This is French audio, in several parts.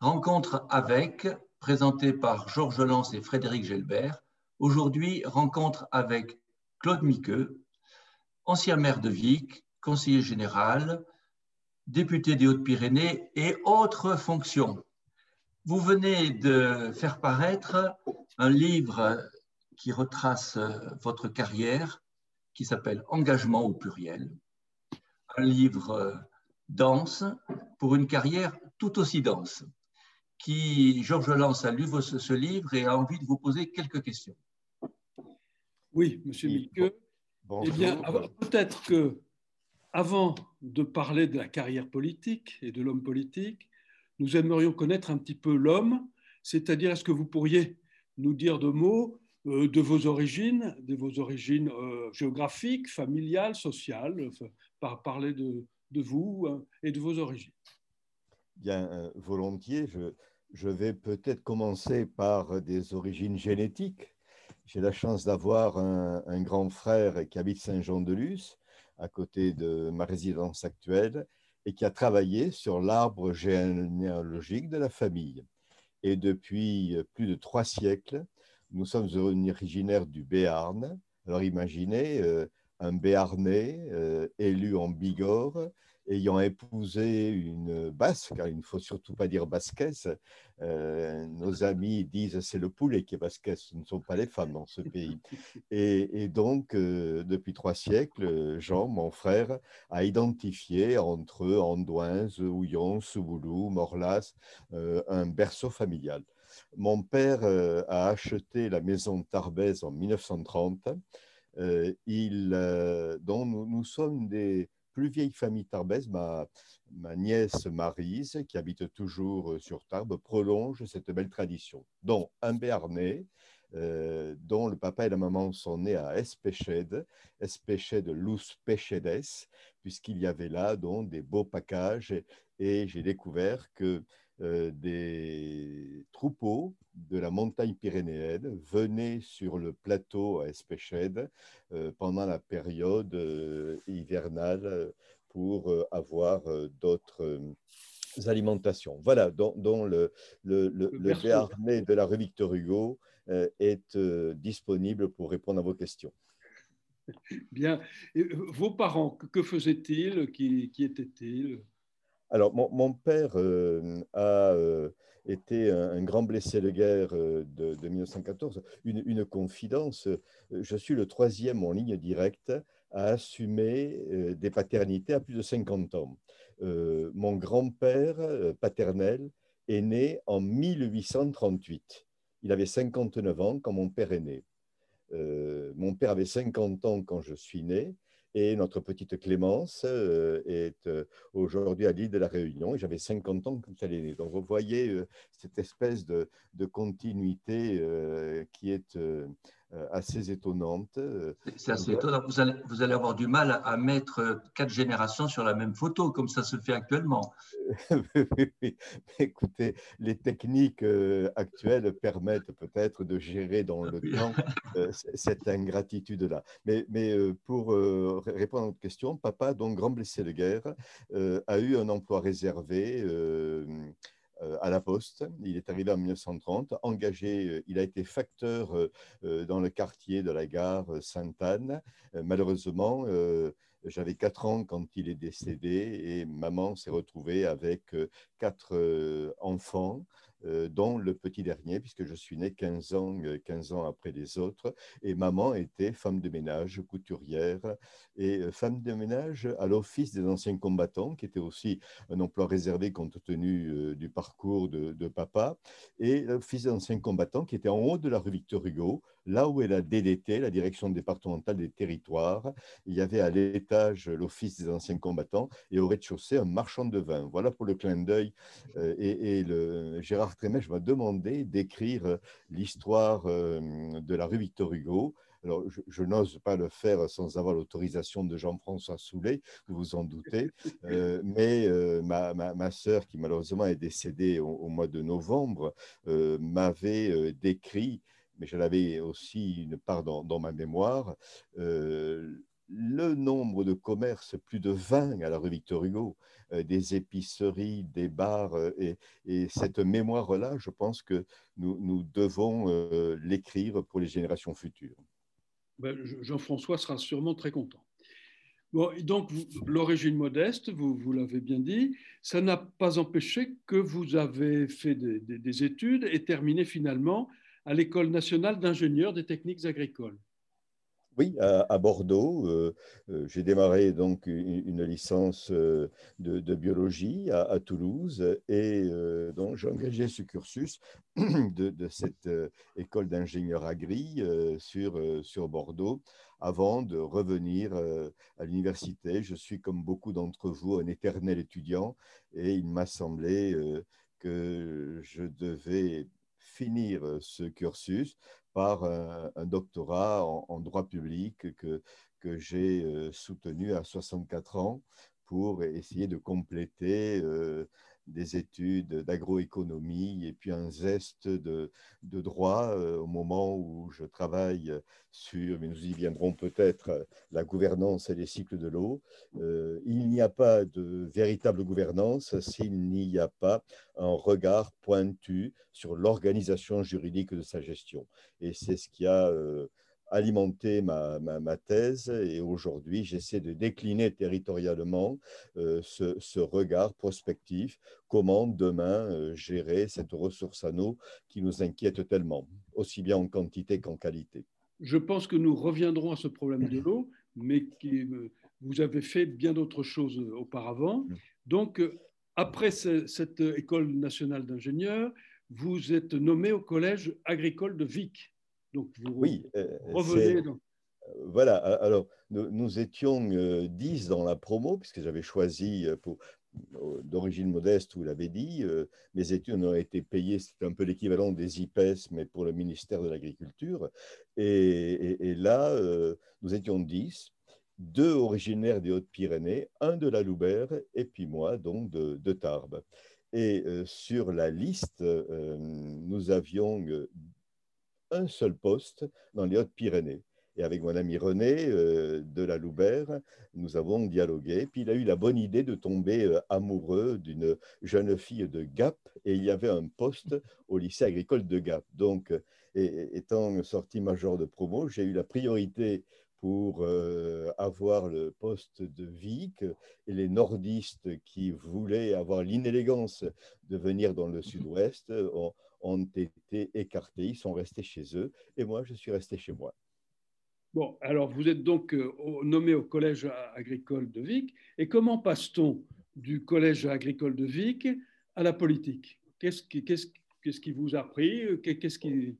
Rencontre avec, présenté par Georges Lance et Frédéric Gelbert. Aujourd'hui, rencontre avec Claude Miqueux, ancien maire de Vic, conseiller général, député des Hautes-Pyrénées et autres fonctions. Vous venez de faire paraître un livre qui retrace votre carrière, qui s'appelle Engagement au pluriel. Un livre dense pour une carrière tout aussi dense. Qui, Georges Lance a lu ce, livre et a envie de vous poser quelques questions. Oui, Monsieur Milqueux. Eh bien, peut-être que avant de parler de la carrière politique et de l'homme politique, nous aimerions connaître un petit peu l'homme, c'est-à-dire est-ce que vous pourriez nous dire deux mots euh, de vos origines, de vos origines euh, géographiques, familiales, sociales, par parler de, de vous hein, et de vos origines. Bien, volontiers, je, vais peut-être commencer par des origines génétiques. J'ai la chance d'avoir un, un, grand frère qui habite Saint-Jean-de-Luz, à côté de ma résidence actuelle, et qui a travaillé sur l'arbre généalogique de la famille. Et depuis plus de trois siècles, nous sommes originaires du Béarn. Alors imaginez euh, un Béarnais euh, élu en Bigorre, ayant épousé une basque, il ne faut surtout pas dire basquesse. Euh, nos amis disent c'est le poulet qui est basquesse, ce ne sont pas les femmes dans ce pays. Et, donc, depuis trois siècles, Jean, mon frère, a identifié entre Andouins, Houillon, Souboulou, Morlas, un berceau familial. Mon père euh, a acheté la maison de Tarbès en 1930, euh, il, euh, dont nous, sommes des plus vieilles familles Tarbès. Ma, nièce Marise, qui habite toujours sur Tarbes, prolonge cette belle tradition, dont un Béarnais, dont le papa et la maman sont nés à Espéched, Espéched Luz Péchedes, puisqu'il y avait là donc des beaux packages. et j'ai découvert que euh, des troupeaux de la montagne pyrénéenne venaient sur le plateau à Espéched euh, pendant la période euh, hivernale pour avoir d'autres alimentations. Voilà, dont, le, le, le, le de la rue Victor Hugo est disponible pour répondre à vos questions. Bien. vos parents, que faisaient-ils? Qui, qui étaient-ils? Alors, mon, père euh, a euh, été un, grand blessé de guerre euh, de, 1914. Une, confidence, je suis le troisième en ligne directe à assumer des paternités à plus de 50 ans. mon grand-père paternel est né en 1838. Il avait 59 ans quand mon père est né. mon père avait 50 ans quand je suis né et notre petite Clémence euh, est euh, aujourd'hui à l'île de la Réunion. J'avais 50 ans quand elle est née. Donc vous voyez euh, cette espèce de, de continuité qui est assez étonnante. Euh, c'est assez étonnant. Vous allez, vous allez, avoir du mal à mettre quatre générations sur la même photo, comme ça se fait actuellement. Écoutez, les techniques euh, actuelles permettent peut-être de gérer dans le temps cette ingratitude-là. Mais, mais pour répondre à votre question, papa, donc grand blessé de guerre, a eu un emploi réservé euh, à la Poste. Il est arrivé en 1930, engagé, euh, il a été facteur euh, dans le quartier de la gare Sainte-Anne. Malheureusement, j'avais 4 ans quand il est décédé et maman s'est retrouvée avec quatre enfants. Euh, dont le petit dernier, puisque je suis né 15 ans, 15 euh, ans après les autres. Et maman était femme de ménage, couturière, et euh, femme de ménage à l'Office des anciens combattants, qui était aussi un emploi réservé compte tenu du parcours de, papa, et l'Office des anciens combattants, qui était en haut de la rue Victor Hugo, là où est la DDT, la Direction départementale des territoires. Il y avait à l'étage l'Office des anciens combattants et au rez-de-chaussée un marchand de vin. Voilà pour le clin d'œil. Et, et le, Gérard je m'a demandé d'écrire l'histoire euh, de la rue Victor Hugo. Alors, je, n'ose pas le faire sans avoir l'autorisation de Jean-François Soulet, vous vous en doutez, euh, mais euh, ma, ma, sœur, qui malheureusement est décédée au, mois de novembre, m'avait décrit, mais je l'avais aussi une part dans, dans ma mémoire, le nombre de commerces, plus de 20 à la rue Victor Hugo, des épiceries, des bars, et, cette mémoire-là, je pense que nous, devons l'écrire pour les générations futures. Ben, Jean-François sera sûrement très content. Donc, l'origine modeste, vous, vous l'avez bien dit, ça n'a pas empêché que vous avez fait des études et terminé finalement à l'École nationale d'ingénieurs des techniques agricoles. Oui, à, Bordeaux. Euh, euh, j'ai démarré donc une, licence euh, de, biologie à, Toulouse et donc j'ai engagé ce cursus de, cette école d'ingénieur agri sur, sur Bordeaux avant de revenir à l'université. Je suis comme beaucoup d'entre vous un éternel étudiant et il m'a semblé que je devais finir ce cursus par un, doctorat en, droit public que, j'ai euh, soutenu à 64 ans pour essayer de compléter euh, des études d'agroéconomie et puis un zeste de, droit euh, au moment où je travaille sur, mais nous y viendrons peut-être, la gouvernance et les cycles de l'eau. Euh, il n'y a pas de véritable gouvernance s'il n'y a pas un regard pointu sur l'organisation juridique de sa gestion. Et c'est ce qui a... Euh, alimenter ma, ma, thèse et aujourd'hui j'essaie de décliner territorialement euh, ce, ce, regard prospectif, comment demain euh, gérer cette ressource à eau qui nous inquiète tellement, aussi bien en quantité qu'en qualité? Je pense que nous reviendrons à ce problème de l'eau, mais qui, euh, vous avez fait bien d'autres choses auparavant. Mm. Donc, après cette école nationale d'ingénieurs, vous êtes nommé au collège agricole de Vic. Donc, oui, euh, revenez. Euh, voilà, alors nous, étions euh, dix dans la promo, puisque j'avais choisi pour, d'origine modeste, vous l'avez dit, mes études ont été payées, c'est un peu l'équivalent des IPES, mais pour le ministère de l'Agriculture. Et, là, nous étions dix, deux originaires des Hautes-Pyrénées, un de la Loubert, et puis moi, donc de, de Tarbes. Et sur la liste, nous avions un seul poste dans les Hautes-Pyrénées. Et avec mon ami René euh, de la Loubert, nous avons dialogué. Puis il a eu la bonne idée de tomber euh, amoureux d'une jeune fille de Gap. Et il y avait un poste au lycée agricole de Gap. Donc, étant sorti major de promo, j'ai eu la priorité pour euh, avoir le poste de Vic et les nordistes qui voulaient avoir l'inélégance de venir dans le sud-ouest ont, ont été écartés, ils sont restés chez eux, et moi, je suis resté chez moi. Bon, alors vous êtes donc euh, nommé au Collège agricole de Vic, et comment passe-t-on du Collège agricole de Vic à la politique? Qu'est-ce qui, vous a pris? Qui,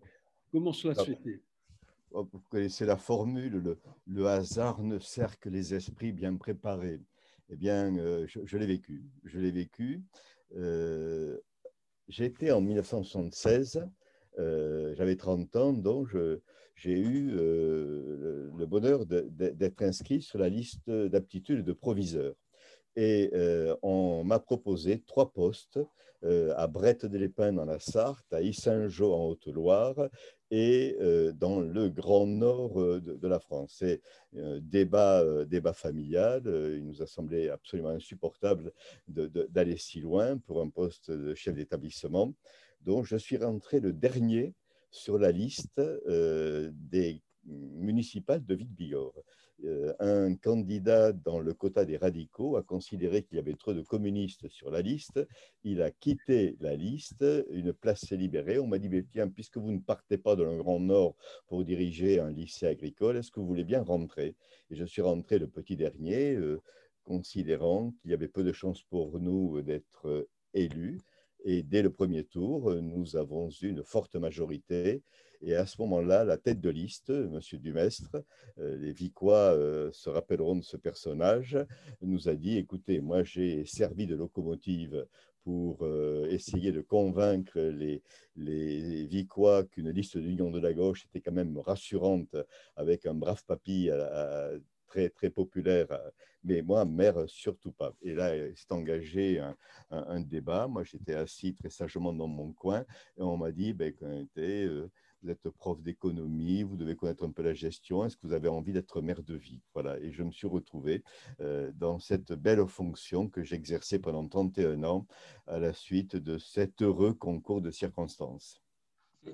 Comment cela se fait oh, Vous connaissez la formule, le, hasard ne sert que les esprits bien préparés. Eh bien, euh, je, l'ai vécu. Je l'ai vécu. Euh, J'étais en 1976, euh, j'avais 30 ans, donc j'ai eu euh, le, bonheur d'être inscrit sur la liste d'aptitude de proviseur. Et euh, on m'a proposé trois postes à Brette-de-l'Épin dans la Sarthe, à Issingeau en Haute-Loire et dans le grand nord de, la France. C'est un débat, débat familial. Il nous a semblé absolument insupportable d'aller si loin pour un poste de chef d'établissement. Donc, je suis rentré le dernier sur la liste des municipales de Vic-Bigorre. Euh, un candidat dans le quota des radicaux a considéré qu'il y avait trop de communistes sur la liste. Il a quitté la liste, une place s'est libérée. On m'a dit, tiens, puisque vous ne partez pas dans le Grand Nord pour diriger un lycée agricole, est-ce que vous voulez bien rentrer? Et je suis rentré le petit dernier, euh, considérant qu'il y avait peu de chances pour nous d'être euh, élus. Et dès le premier tour, nous avons eu une forte majorité et à ce moment-là, la tête de liste, M. Dumestre, euh, les Vicois euh, se rappelleront de ce personnage, nous a dit, écoutez, moi j'ai servi de locomotive pour euh, essayer de convaincre les, Vicois qu'une liste d'union de la gauche était quand même rassurante avec un brave papy très, très populaire. Mais moi, maire, surtout pas. Et là, s'est engagé un, débat. Moi, j'étais assis très sagement dans mon coin et on m'a dit, ben, était, vous êtes prof d'économie, vous devez connaître un peu la gestion, est-ce que vous avez envie d'être maire de vie? Voilà, et je me suis retrouvé euh, dans cette belle fonction que j'exerçais pendant 31 ans à la suite de cet heureux concours de circonstances.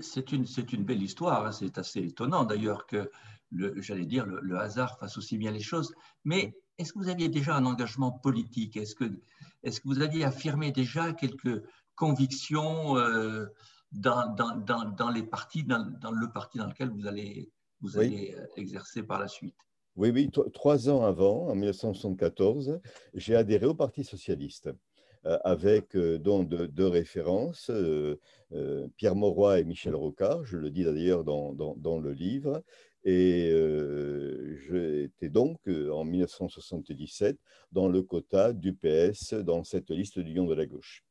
C'est une, une belle histoire, hein. c'est assez étonnant d'ailleurs que, j'allais dire, le, hasard fasse aussi bien les choses, mais est-ce que vous aviez déjà un engagement politique? Est-ce que, est que vous aviez affirmé déjà quelques convictions euh, dans, dans, dans, les partis, dans, le parti dans lequel vous allez, vous allez euh, exercer par la suite. Oui, oui, trois ans avant, en 1974, j'ai adhéré au Parti socialiste euh, avec euh, donc deux, références, Pierre Mauroy et Michel Rocard, je le dis d'ailleurs dans, dans, dans, le livre, et j'étais donc en 1977 dans le quota du PS dans cette liste d'union de la gauche.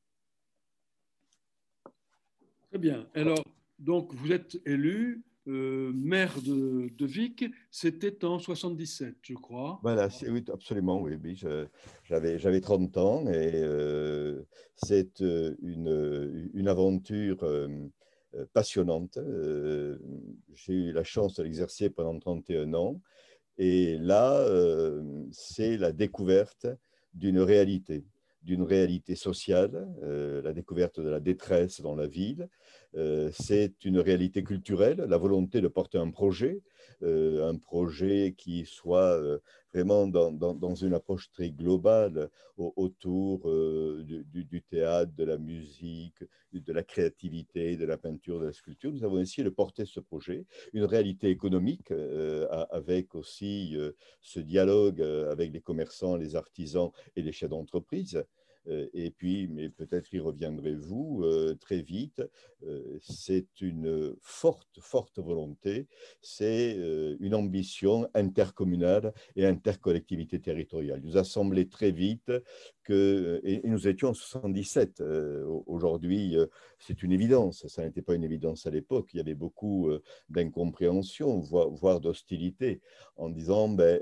Très bien. Alors, donc, vous êtes élu euh, maire de, Vic, c'était en 77, je crois. Voilà, oui, absolument, oui. oui J'avais 30 ans et euh, c'est euh, une, aventure passionnante. J'ai eu la chance de l'exercer pendant 31 ans et là, c'est la découverte d'une réalité d'une réalité sociale, la découverte de la détresse dans la ville. Euh, c'est une réalité culturelle, la volonté de porter un projet, euh, un projet qui soit vraiment dans, une approche très globale autour du, théâtre, de la musique, de la créativité, de la peinture, de la sculpture. Nous avons essayé de porter ce projet, une réalité économique avec aussi ce dialogue avec les commerçants, les artisans et les chefs d'entreprise. Euh, et puis, mais peut-être y reviendrez-vous euh, très vite, euh, c'est une forte, forte volonté, c'est une ambition intercommunale et intercollectivité territoriale. Il nous a semblé très vite que, et nous étions en 77, aujourd'hui c'est une évidence, ça n'était pas une évidence à l'époque, il y avait beaucoup d'incompréhension, voire, d'hostilité, en disant, ben,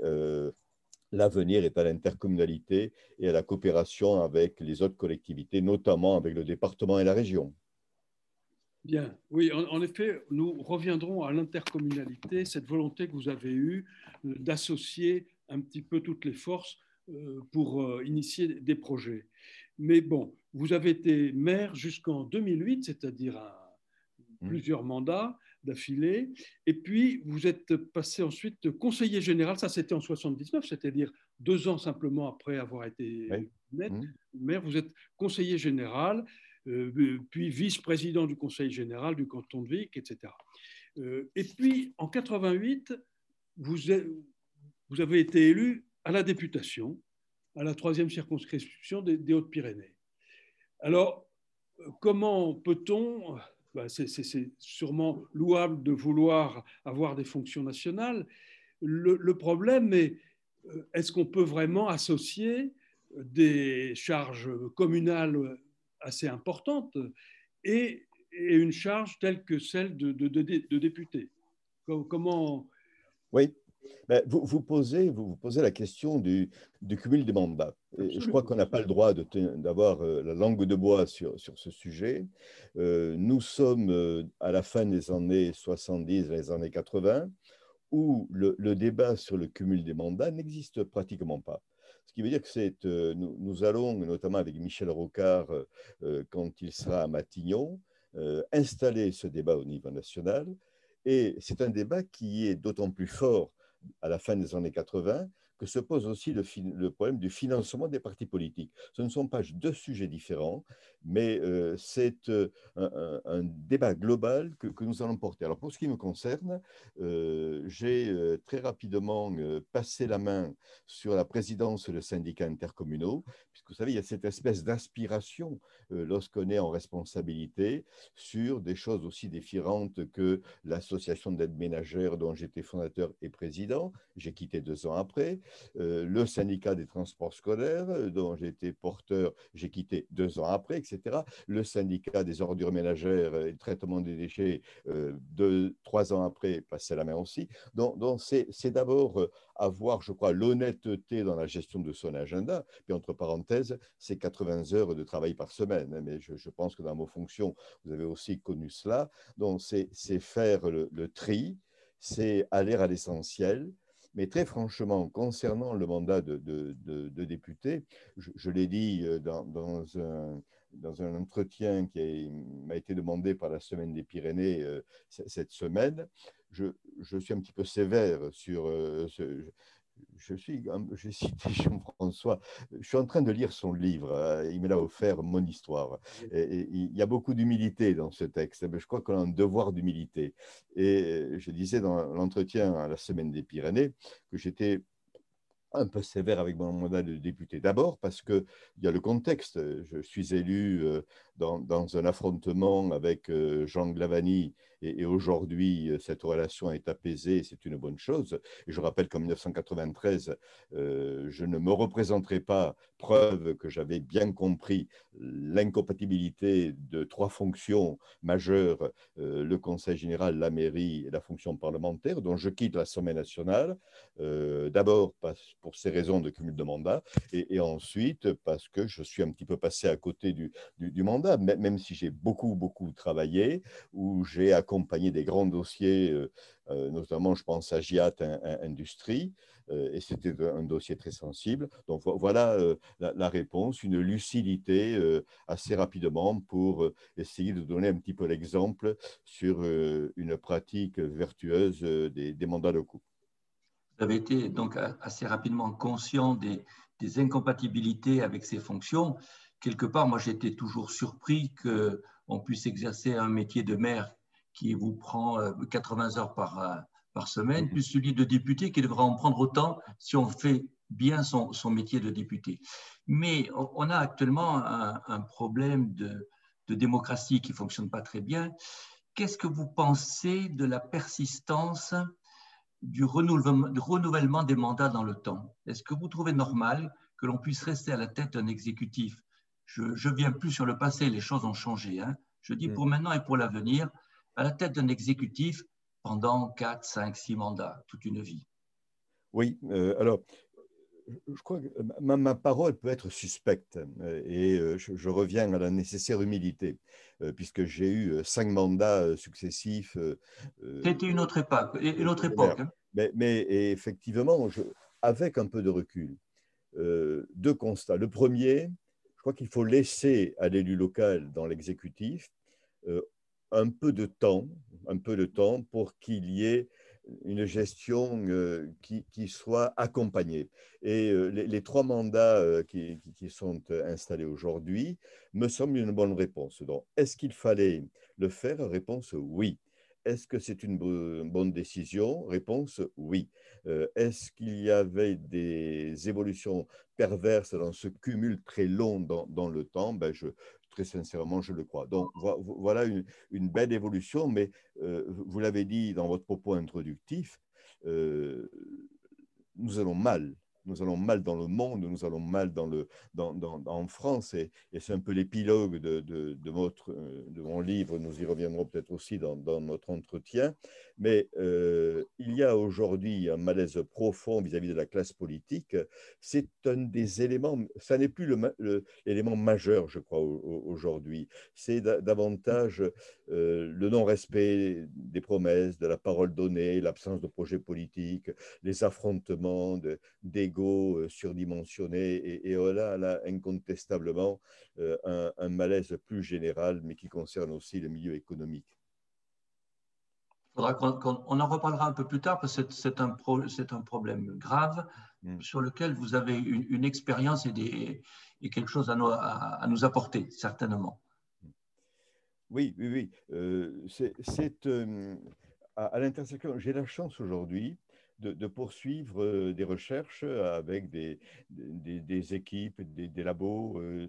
l'avenir est à l'intercommunalité et à la coopération avec les autres collectivités, notamment avec le département et la région. Bien, oui, en, effet, nous reviendrons à l'intercommunalité, cette volonté que vous avez eue euh, d'associer un petit peu toutes les forces euh, pour euh, initier des projets. Mais bon, vous avez été maire jusqu'en 2008, c'est-à-dire mmh. plusieurs mandats d'affilée. Et puis, vous êtes passé ensuite conseiller général, ça c'était en 79, c'est-à-dire deux ans simplement après avoir été mmh. maire, vous êtes conseiller général, euh, puis vice-président du conseil général du canton de Vic, etc. Euh, et puis, en 88, vous, vous avez été élu à la députation, à la troisième circonscription des Hautes-Pyrénées. Alors, comment peut-on bah, c'est sûrement louable de vouloir avoir des fonctions nationales. Le, problème est, euh, est-ce qu'on peut vraiment associer des charges communales assez importantes et, une charge telle que celle de, de député Comment Oui, vous, vous, posez, vous, posez la question du, du cumul des mandats. je crois qu'on n'a pas le droit d'avoir euh, la langue de bois sur, sur ce sujet. Euh, nous sommes euh, à la fin des années 70, les années 80, où le, le débat sur le cumul des mandats n'existe pratiquement pas. Ce qui veut dire que nous, allons, notamment avec Michel Rocard, quand il sera à Matignon, installer ce débat au niveau national. Et c'est un débat qui est d'autant plus fort à la fin des années 80 que se pose aussi le, problème du financement des partis politiques. Ce ne sont pas deux sujets différents, mais euh, c'est euh, un, débat global que, nous allons porter. Alors pour ce qui me concerne, euh, j'ai très rapidement passé la main sur la présidence de syndicats intercommunaux, puisque vous savez, il y a cette espèce d'aspiration lorsqu'on est en responsabilité sur des choses aussi différentes que l'association d'aide ménagère dont j'étais fondateur et président. J'ai quitté deux ans après le syndicat des transports scolaires, dont j'ai été porteur, j'ai quitté deux ans après, etc. Le syndicat des ordures ménagères et le traitement des déchets, deux, trois ans après, passé la main aussi. Donc, c'est d'abord avoir, je crois, l'honnêteté dans la gestion de son agenda. Puis, entre parenthèses, c'est 80 heures de travail par semaine. Mais je, pense que dans vos fonctions, vous avez aussi connu cela. Donc, c'est faire le, tri, c'est aller à l'essentiel. Mais très franchement, concernant le mandat de, député, je, l'ai dit euh, dans, un, entretien qui m'a été demandé par la Semaine des Pyrénées euh, cette semaine, je, je, suis un petit peu sévère sur euh, ce, je suis, j'ai cité Jean-François, je suis en train de lire son livre, euh, il me l'a offert, Mon histoire. Et, il y a beaucoup d'humilité dans ce texte, mais je crois qu'on a un devoir d'humilité. Et je disais dans l'entretien à la Semaine des Pyrénées que j'étais un peu sévère avec mon mandat de député. D'abord parce qu'il y a le contexte. Je suis élu euh, dans, un affrontement avec euh, Jean Glavani et, aujourd'hui, euh, cette relation est apaisée, c'est une bonne chose. Je rappelle qu'en 1993, euh, je ne me représenterai pas, preuve que j'avais bien compris l'incompatibilité de trois fonctions majeures, le Conseil général, la mairie et la fonction parlementaire, dont je quitte l'Assemblée nationale, d'abord pour ces raisons de cumul de mandat, et, ensuite parce que je suis un petit peu passé à côté du mandat, même si j'ai beaucoup, beaucoup travaillé, où j'ai accompagné des grands dossiers, euh, euh, notamment je pense à GIAT Industrie, euh, et c'était un dossier très sensible. Donc voilà la, réponse, une lucidité assez rapidement pour essayer de donner un petit peu l'exemple sur une pratique vertueuse des, des mandats locaux. Vous avez été donc assez rapidement conscient des, des incompatibilités avec ces fonctions. Quelque part, moi, j'étais toujours surpris qu'on puisse exercer un métier de maire qui vous prend 80 euh, heures par, euh, par semaine, mhm. plus celui de député qui devra en prendre autant si on fait bien son, son métier de député. Mais on a actuellement un, problème de, de, démocratie qui ne fonctionne pas très bien. Qu'est-ce que vous pensez de la persistance du renouvellement, du renouvellement des mandats dans le temps? Est-ce que vous trouvez normal que l'on puisse rester à la tête d'un exécutif? Je ne viens plus sur le passé, les choses ont changé. Hein. Je dis mm. pour maintenant et pour l'avenir, à la tête d'un exécutif pendant 4, 5, 6 mandats, toute une vie. Oui, euh, alors, je crois que ma, parole peut être suspecte euh, et euh, je, reviens à la nécessaire humilité, puisque j'ai eu cinq mandats successifs. C'était une autre époque. Une autre époque hein. mais, mais, effectivement, je, avec un peu de recul, deux constats. Le premier, je crois qu'il faut laisser à l'élu local dans l'exécutif un peu de temps, un peu de temps pour qu'il y ait une gestion euh, qui, soit accompagnée. Et euh, les, trois mandats euh, qui, sont installés aujourd'hui me semblent une bonne réponse. Donc, est-ce qu'il fallait le faire? Réponse oui. Est-ce que c'est une bonne décision? Réponse oui. Est-ce qu'il y avait des évolutions perverses dans ce cumul très long dans, dans le temps? Ben Très sincèrement, je le crois. Donc voilà une, belle évolution, mais euh, vous l'avez dit dans votre propos introductif, euh, nous allons mal nous allons mal dans le monde, nous allons mal dans le, dans, en France, et, c'est un peu l'épilogue de, de, votre, de mon livre, nous y reviendrons peut-être aussi dans, notre entretien, mais euh, il y a aujourd'hui un malaise profond vis-à-vis de la classe politique, c'est un des éléments, ça n'est plus l'élément majeur, je crois, aujourd'hui, c'est davantage euh, le non-respect des promesses, de la parole donnée, l'absence de projet politique, les affrontements des euh, surdimensionné et, et voilà là, incontestablement euh, un, malaise plus général, mais qui concerne aussi le milieu économique. Faudra on en reparlera un peu plus tard parce que c'est un, un problème grave mm. sur lequel vous avez une, expérience et, des, et, quelque chose à nous, à, nous, apporter, certainement. Oui, oui, oui. Euh, c'est à, à l'intersection. J'ai la chance aujourd'hui de, poursuivre euh, des recherches avec des, équipes, des, labos euh,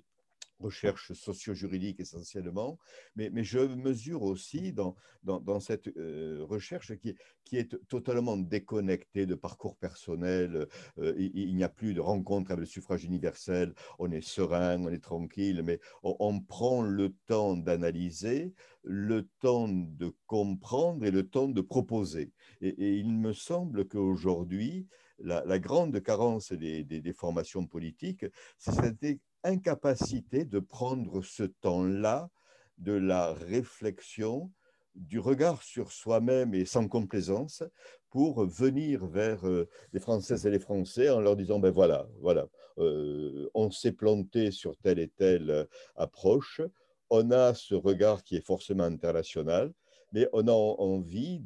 recherche socio-juridique essentiellement, mais, mais, je mesure aussi dans, dans, cette euh, recherche qui, qui, est totalement déconnectée de parcours personnel. Euh, il, n'y a plus de rencontre avec le suffrage universel. On est serein, on est tranquille, mais on, prend le temps d'analyser, le temps de comprendre et le temps de proposer. Et, il me semble qu'aujourd'hui, la, la, grande carence des, des, formations politiques, c'est cette incapacité de prendre ce temps-là de la réflexion, du regard sur soi-même et sans complaisance pour venir vers euh, les Françaises et les Français en leur disant, ben voilà, voilà, euh, on s'est planté sur telle et telle euh, approche, on a ce regard qui est forcément international, mais on a envie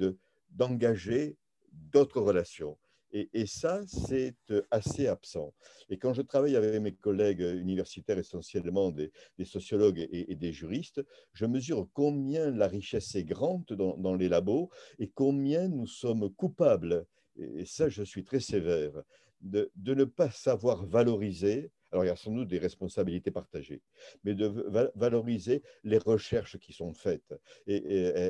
d'engager d'autres relations. Et, ça, c'est euh, assez absent. Et quand je travaille avec mes collègues universitaires, essentiellement des, sociologues et, des juristes, je mesure combien la richesse est grande dans, les labos et combien nous sommes coupables, et ça, je suis très sévère, de ne pas savoir valoriser alors, il y a sans doute des responsabilités partagées, mais de valoriser les recherches qui sont faites. Et,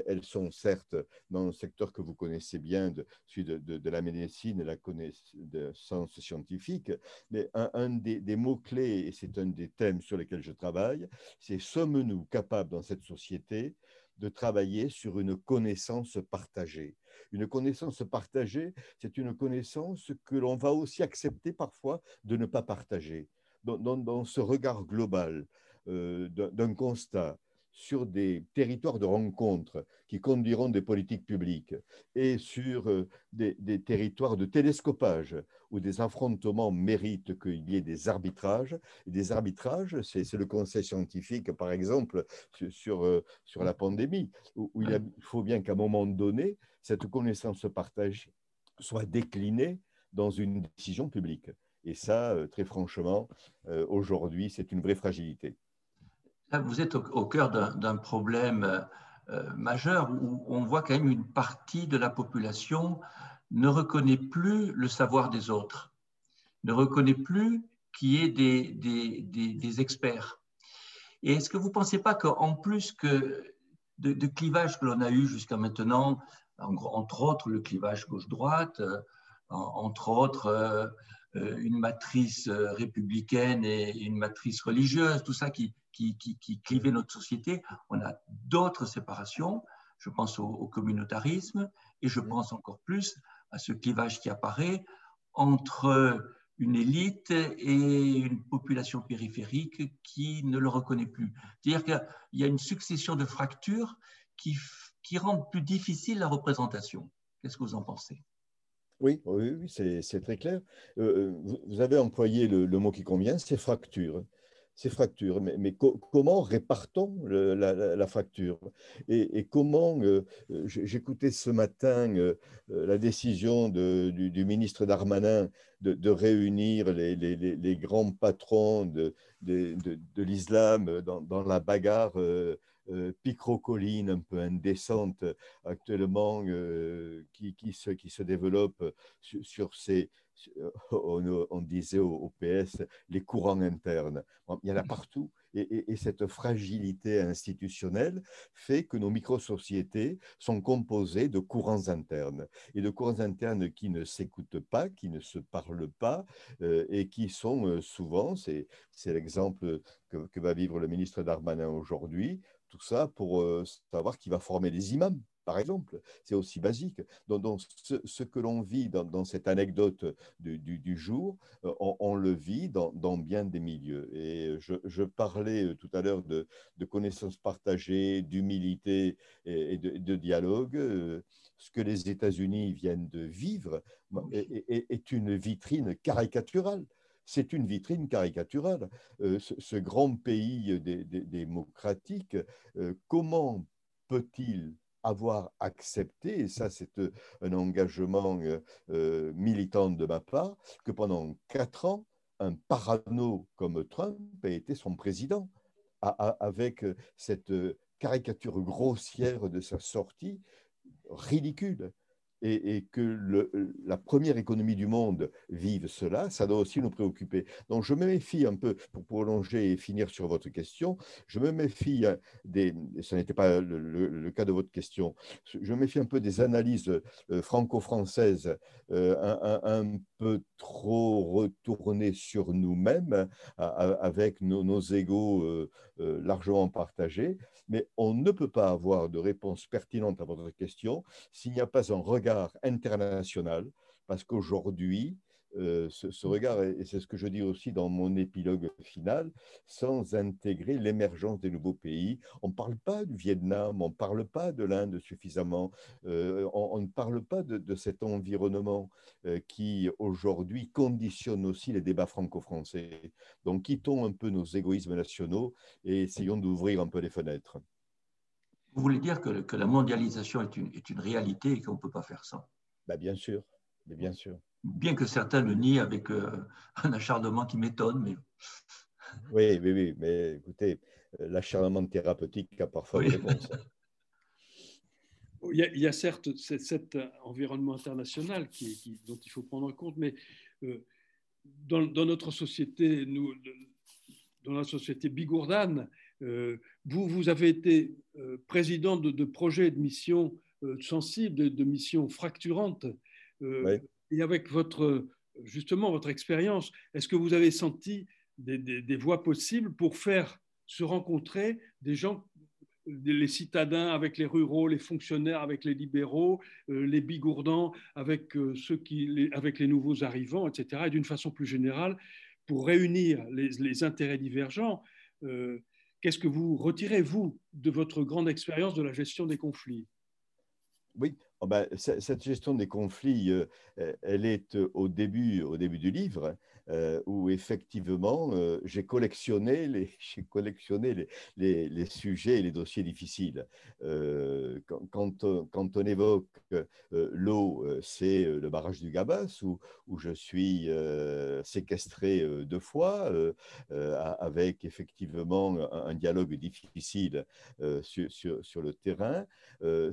elles sont certes dans le secteur que vous connaissez bien, celui de, la médecine et la connaissance scientifique, mais un, des, des mots-clés, et c'est un des thèmes sur lesquels je travaille, c'est sommes-nous capables dans cette société de travailler sur une connaissance partagée? Une connaissance partagée, c'est une connaissance que l'on va aussi accepter parfois de ne pas partager dans, ce regard global euh, d'un constat sur des territoires de rencontre qui conduiront des politiques publiques et sur euh, des, territoires de télescopage où des affrontements méritent qu'il y ait des arbitrages. Des arbitrages, c'est le conseil scientifique, par exemple, sur, euh, sur, la pandémie, où, il, il, faut bien qu'à un moment donné, cette connaissance partagée soit déclinée dans une décision publique. Et ça, euh, très franchement, euh, aujourd'hui, c'est une vraie fragilité. vous êtes au, cœur d'un problème euh, majeur où on voit quand même une partie de la population ne reconnaît plus le savoir des autres, ne reconnaît plus qui est des, des, experts. Et est-ce que vous ne pensez pas qu'en plus que de, de clivage que l'on a eu jusqu'à maintenant, entre autres le clivage gauche-droite, entre autres une matrice euh, républicaine et une matrice religieuse, tout ça qui, qui, qui, clivait notre société. On a d'autres séparations. Je pense au, communautarisme et je pense encore plus à ce clivage qui apparaît entre une élite et une population périphérique qui ne le reconnaît plus. C'est-à-dire qu'il y a une succession de fractures qui, qui rendent plus difficile la représentation. Qu'est-ce que vous en pensez? Oui, oui, c'est très clair. Euh, euh, vous avez employé le, mot qui convient, c'est fracture. C'est fracture. Mais, comment répartons la, fracture? Et, comment, euh, j'écoutais ce matin la décision du, ministre Darmanin de, réunir les, grands patrons de, l'islam dans, la bagarre euh, picrocolline un peu indécente actuellement euh, qui, qui, se, qui se développe sur, ces, on, disait au, PS, les courants internes. Il y en a partout. Et, et, cette fragilité institutionnelle fait que nos micro-sociétés sont composées de courants internes. Et de courants internes qui ne s'écoutent pas, qui ne se parlent pas, euh, et qui sont souvent, c'est l'exemple que, que, va vivre le ministre Darmanin aujourd'hui, tout ça pour euh, savoir qui va former les imams, par exemple. C'est aussi basique. Donc, ce, que l'on vit dans, cette anecdote du, jour, euh, on, le vit dans, bien des milieux. Et je, parlais euh, tout à l'heure de, connaissances partagées, d'humilité et, de, dialogue. Ce que les États-Unis viennent de vivre est une vitrine caricaturale c'est une vitrine caricaturale. Euh, ce, grand pays démocratique, euh, comment peut-il avoir accepté, et ça c'est euh, un engagement militant de ma part, que pendant quatre ans, un parano comme Trump ait été son président, avec cette caricature grossière de sa sortie, ridicule. Et, que la première économie du monde vive cela, ça doit aussi nous préoccuper. Donc je me méfie un peu, pour prolonger et finir sur votre question, je me méfie des, ce n'était pas le, cas de votre question, je me méfie un peu des analyses euh, franco-françaises euh, un, peu trop retournées sur nous-mêmes, avec nos, nos égaux euh, largement partagés, mais on ne peut pas avoir de réponse pertinente à votre question s'il n'y a pas un regard international, parce qu'aujourd'hui, euh, ce, regard, et c'est ce que je dis aussi dans mon épilogue final, sans intégrer l'émergence des nouveaux pays. On ne parle pas du Vietnam, on ne parle pas de l'Inde suffisamment, euh, on, ne parle pas de, cet environnement euh, qui aujourd'hui conditionne aussi les débats franco-français. Donc quittons un peu nos égoïsmes nationaux et essayons d'ouvrir un peu les fenêtres. Vous voulez dire que, que la mondialisation est une, est une réalité et qu'on ne peut pas faire ça bah, Bien sûr, mais bien sûr bien que certains le nient avec euh, un acharnement qui m'étonne. Mais... Oui, oui, oui, mais écoutez, euh, l'acharnement thérapeutique a parfois une réponse. Il y, a, certes cet, environnement international qui, dont il faut prendre en compte, mais euh, dans, notre société, nous, dans la société bigourdane, vous, vous avez été président de, projets et de missions sensibles, de, de missions fracturantes. Oui et avec votre, justement votre expérience, est-ce que vous avez senti des, voies possibles pour faire se rencontrer des gens, les citadins avec les ruraux, les fonctionnaires avec les libéraux, euh, les bigourdans avec, euh, ceux qui, les, avec les nouveaux arrivants, etc. Et d'une façon plus générale, pour réunir les, intérêts divergents, euh, qu'est-ce que vous retirez, vous, de votre grande expérience de la gestion des conflits? Oui, Oh, ben, cette gestion des conflits, euh, elle est euh, au début, au début du livre, euh, où effectivement, j'ai collectionné, les, collectionné les, les, sujets et les dossiers difficiles. Quand, quand, on évoque l'eau, c'est le barrage du Gabas, où, où je suis séquestré deux fois, avec effectivement un, dialogue difficile sur, sur, sur, le terrain.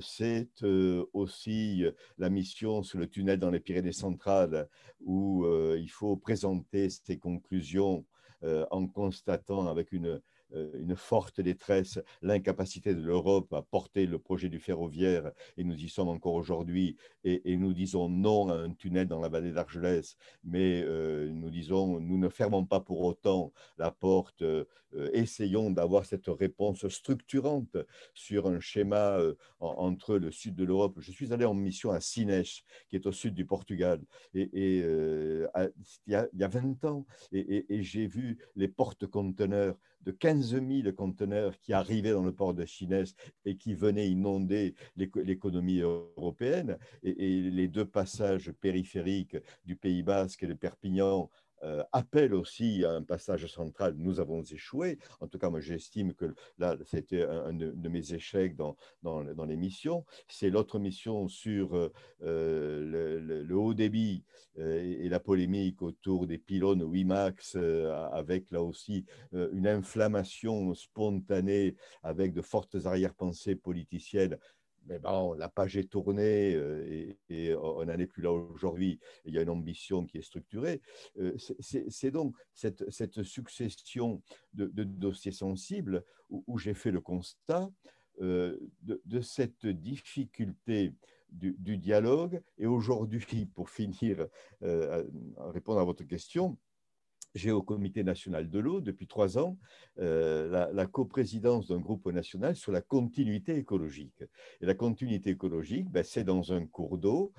c'est aussi euh, la mission sur le tunnel dans les Pyrénées centrales, où euh, il faut présenter ses conclusions euh, en constatant avec une, une forte détresse, l'incapacité de l'Europe à porter le projet du ferroviaire, et nous y sommes encore aujourd'hui, et, nous disons non à un tunnel dans la vallée d'Argelès, mais euh, nous disons, nous ne fermons pas pour autant la porte, euh, essayons d'avoir cette réponse structurante sur un schéma entre le sud de l'Europe. Je suis allé en mission à Sines, qui est au sud du Portugal, et, il, y a, il, y a, 20 ans, et, j'ai vu les porte-conteneurs de 15 000 conteneurs qui arrivaient dans le port de Chines et qui venaient inonder l'économie européenne. Et, et, les deux passages périphériques du Pays basque et de Perpignan euh, appelle aussi à un passage central. Nous avons échoué. En tout cas, moi, j'estime que là, c'était un, de, mes échecs dans, dans, dans les missions. C'est l'autre mission sur euh, le, le, haut débit euh, et, la polémique autour des pylônes WiMAX, avec là aussi une inflammation spontanée avec de fortes arrière-pensées politiciennes mais bon, la page est tournée euh, et, on n'en est plus là aujourd'hui. Il y a une ambition qui est structurée. Euh, c'est donc cette, succession de, dossiers sensibles où, j'ai fait le constat euh, de, cette difficulté du, du dialogue. Et aujourd'hui, pour finir, à répondre à votre question, j'ai au Comité national de l'eau depuis trois ans euh, la, coprésidence d'un groupe national sur la continuité écologique. Et la continuité écologique, ben, c'est dans un cours d'eau.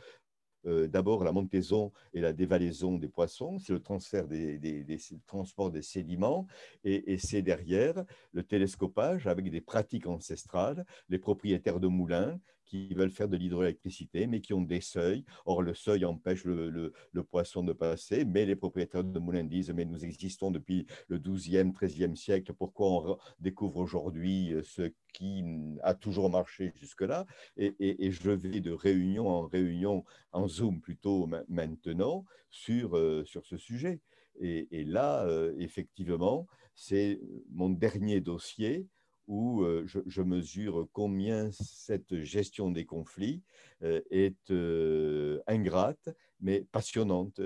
Euh, d'abord la montaison et la dévalaison des poissons, c'est le transfert des, des, transport des sédiments, et, et c'est derrière le télescopage avec des pratiques ancestrales, les propriétaires de moulins qui veulent faire de l'hydroélectricité, mais qui ont des seuils. Or, le seuil empêche le, poisson de passer, mais les propriétaires de moulins disent, mais nous existons depuis le 12e, 13e siècle, pourquoi on découvre aujourd'hui ce qui a toujours marché jusque-là? Et, je vais de réunion en réunion, en Zoom plutôt maintenant, sur, euh, sur ce sujet. Et, là, euh, effectivement, c'est mon dernier dossier où euh, je, mesure combien cette gestion des conflits euh, est euh, ingrate, mais passionnante,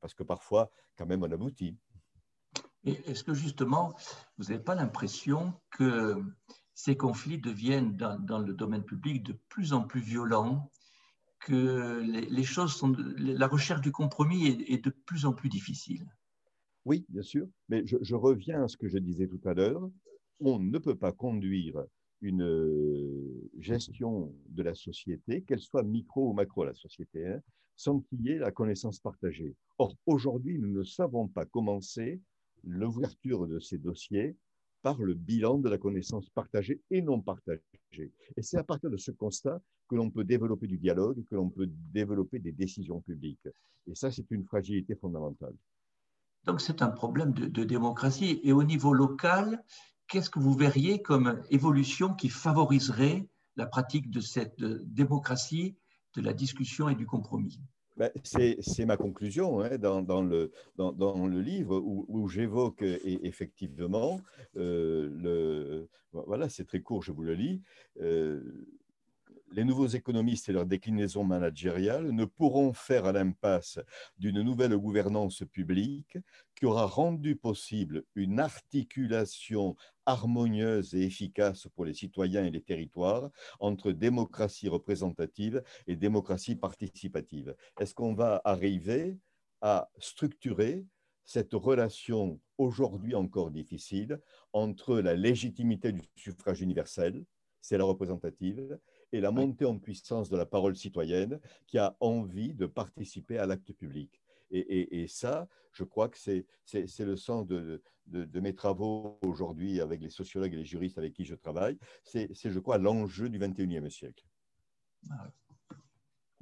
parce que parfois, quand même, on aboutit. Est-ce que justement, vous n'avez pas l'impression que ces conflits deviennent dans, le domaine public de plus en plus violents, que les, choses sont, la recherche du compromis est, de plus en plus difficile? Oui, bien sûr, mais je reviens à ce que je disais tout à l'heure on ne peut pas conduire une euh, gestion de la société, qu'elle soit micro ou macro, la société, hein, sans qu'il y ait la connaissance partagée. Or, aujourd'hui, nous ne savons pas commencer l'ouverture de ces dossiers par le bilan de la connaissance partagée et non partagée. Et c'est à partir de ce constat que l'on peut développer du dialogue, que l'on peut développer des décisions publiques. Et ça, c'est une fragilité fondamentale. Donc c'est un problème de, démocratie. Et au niveau local, qu'est-ce que vous verriez comme évolution qui favoriserait la pratique de cette démocratie, de la discussion et du compromis? Ben, c'est ma conclusion hein, dans, le, livre où, j'évoque effectivement, euh, le, voilà, c'est très court, je vous le lis, euh, les nouveaux économistes et leur déclinaison managériale ne pourront faire à l'impasse d'une nouvelle gouvernance publique qui aura rendu possible une articulation harmonieuse et efficace pour les citoyens et les territoires entre démocratie représentative et démocratie participative. Est-ce qu'on va arriver à structurer cette relation aujourd'hui encore difficile entre la légitimité du suffrage universel, c'est la représentative, et la montée en puissance de la parole citoyenne qui a envie de participer à l'acte public. Et, ça, je crois que c'est le sens de, de, mes travaux aujourd'hui avec les sociologues et les juristes avec qui je travaille. C'est, je crois, l'enjeu du 21e siècle.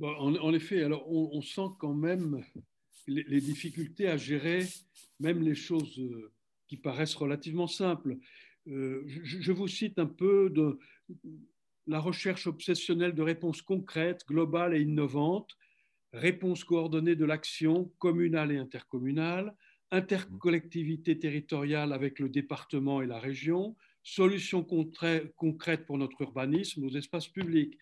en, effet, alors on, sent quand même les, difficultés à gérer même les choses euh, qui paraissent relativement simples. Euh, je, je, vous cite un peu de, la recherche obsessionnelle de réponses concrètes, globales et innovantes, réponses coordonnées de l'action communale et intercommunale, intercollectivité territoriale avec le département et la région, solutions concrètes pour notre urbanisme, nos espaces publics.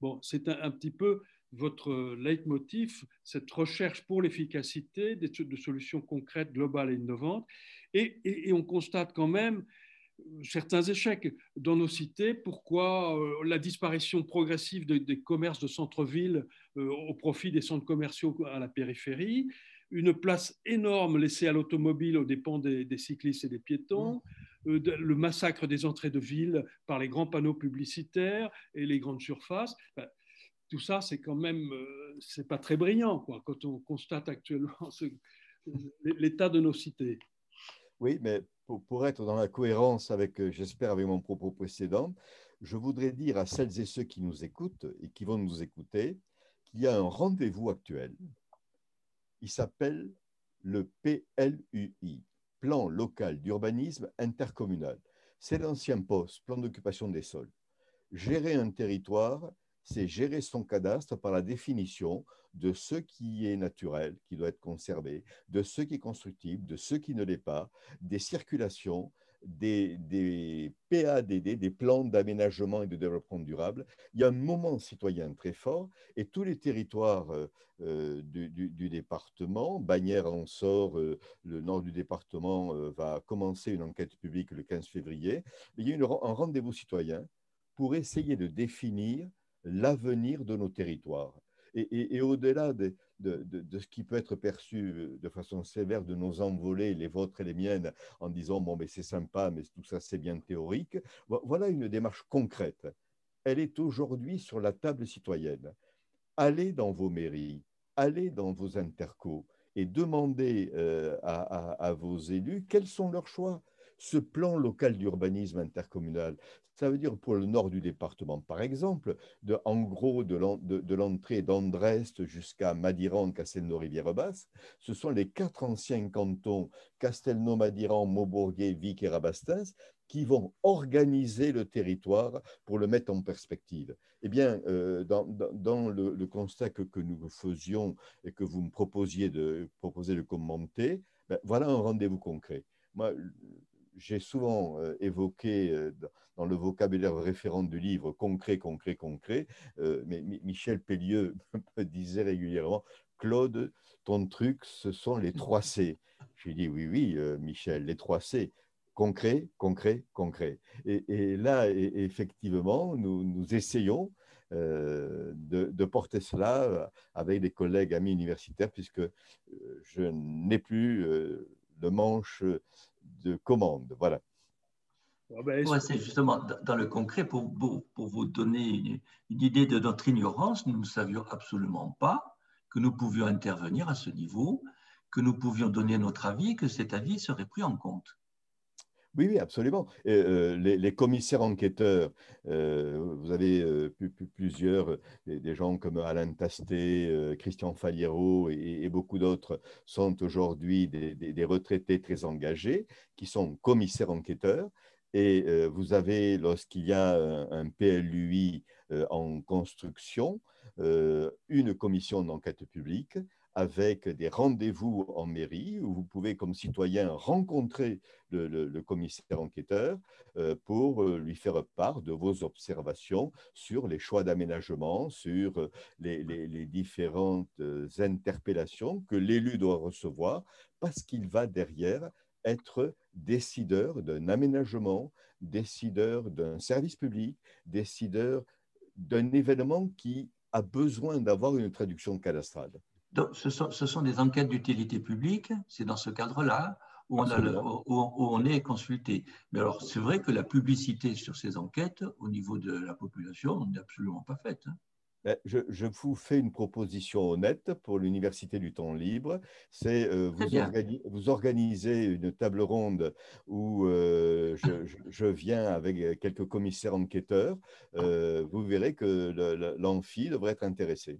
Bon, c'est un, petit peu votre leitmotiv, cette recherche pour l'efficacité de solutions concrètes, globales et innovantes. et on constate quand même certains échecs dans nos cités. Pourquoi euh, la disparition progressive des commerces de centre-ville euh, au profit des centres commerciaux à la périphérie? Une place énorme laissée à l'automobile aux dépens des, cyclistes et des piétons euh, le massacre des entrées de ville par les grands panneaux publicitaires et les grandes surfaces. tout ça, c'est quand même, c'est pas très brillant, quoi, quand on constate actuellement l'état de nos cités. Oui, mais pour, être dans la cohérence avec, euh, j'espère, avec mon propos précédent, je voudrais dire à celles et ceux qui nous écoutent et qui vont nous écouter qu'il y a un rendez-vous actuel. Il s'appelle le PLUI, Plan local d'urbanisme intercommunal. C'est l'ancien poste, plan d'occupation des sols. Gérer un territoire, c'est gérer son cadastre par la définition de ce qui est naturel, qui doit être conservé, de ce qui est constructible, de ce qui ne l'est pas, des circulations, des, PADD, des plans d'aménagement et de développement durable. Il y a un moment citoyen très fort et tous les territoires euh, euh, du, département, Bagnères en sort, euh, le nord du département va commencer une enquête publique le 15 février. Il y a un rendez-vous citoyen pour essayer de définir l'avenir de nos territoires. Et, au-delà de, ce qui peut être perçu de façon sévère de nos envolées, les vôtres et les miennes, en disant bon, mais c'est sympa, mais tout ça c'est bien théorique, voilà une démarche concrète. Elle est aujourd'hui sur la table citoyenne. Allez dans vos mairies, allez dans vos intercos et demandez euh, à vos élus quels sont leurs choix ce plan local d'urbanisme intercommunal, ça veut dire pour le nord du département, par exemple, de, en gros de l'entrée d'Andrest jusqu'à Madiran, Castelnau-Rivière-Basse, ce sont les quatre anciens cantons, Castelnau, Madiran, Maubourguet, Vic et Rabastens, qui vont organiser le territoire pour le mettre en perspective. Eh bien, euh, dans, le, constat que, nous faisions et que vous me proposiez de, proposer de commenter, ben, voilà un rendez-vous concret. J'ai souvent évoqué dans le vocabulaire référent du livre concret, concret, concret, mais Michel Pellieu me disait régulièrement, Claude, ton truc, ce sont les trois C. J'ai dit oui, oui, Michel, les trois C concret, concret, concret. Et, là, effectivement, nous, essayons euh, de, porter cela euh, avec des collègues amis universitaires, puisque euh, je n'ai plus de manche de commande. Voilà. Ah ben, c'est justement dans le concret, pour, pour, vous donner une, idée de notre ignorance, nous ne savions absolument pas que nous pouvions intervenir à ce niveau, que nous pouvions donner notre avis, que cet avis serait pris en compte. Oui, oui, absolument. Euh, les, commissaires enquêteurs, euh, vous avez plusieurs, des, gens comme Alain Tasté, Christian Faliero et, beaucoup d'autres sont aujourd'hui des, retraités très engagés qui sont commissaires enquêteurs. Et vous avez, lorsqu'il y a un, PLUI en construction, une commission d'enquête publique avec des rendez-vous en mairie où vous pouvez, comme citoyen, rencontrer le, commissaire enquêteur euh, pour euh, lui faire part de vos observations sur les choix d'aménagement, sur euh, les, différentes interpellations que l'élu doit recevoir, parce qu'il va derrière être décideur d'un aménagement, décideur d'un service public, décideur d'un événement qui a besoin d'avoir une traduction cadastrale ce, sont, des enquêtes d'utilité publique, c'est dans ce cadre-là où, on est consulté. Mais alors, c'est vrai que la publicité sur ces enquêtes, au niveau de la population, n'est absolument pas faite. Hein. Ben, je, vous fais une proposition honnête pour l'Université du temps libre. C'est euh, vous, organisez une table ronde où euh, je, viens avec quelques commissaires enquêteurs. Euh, vous verrez que l'amphi devrait être intéressé.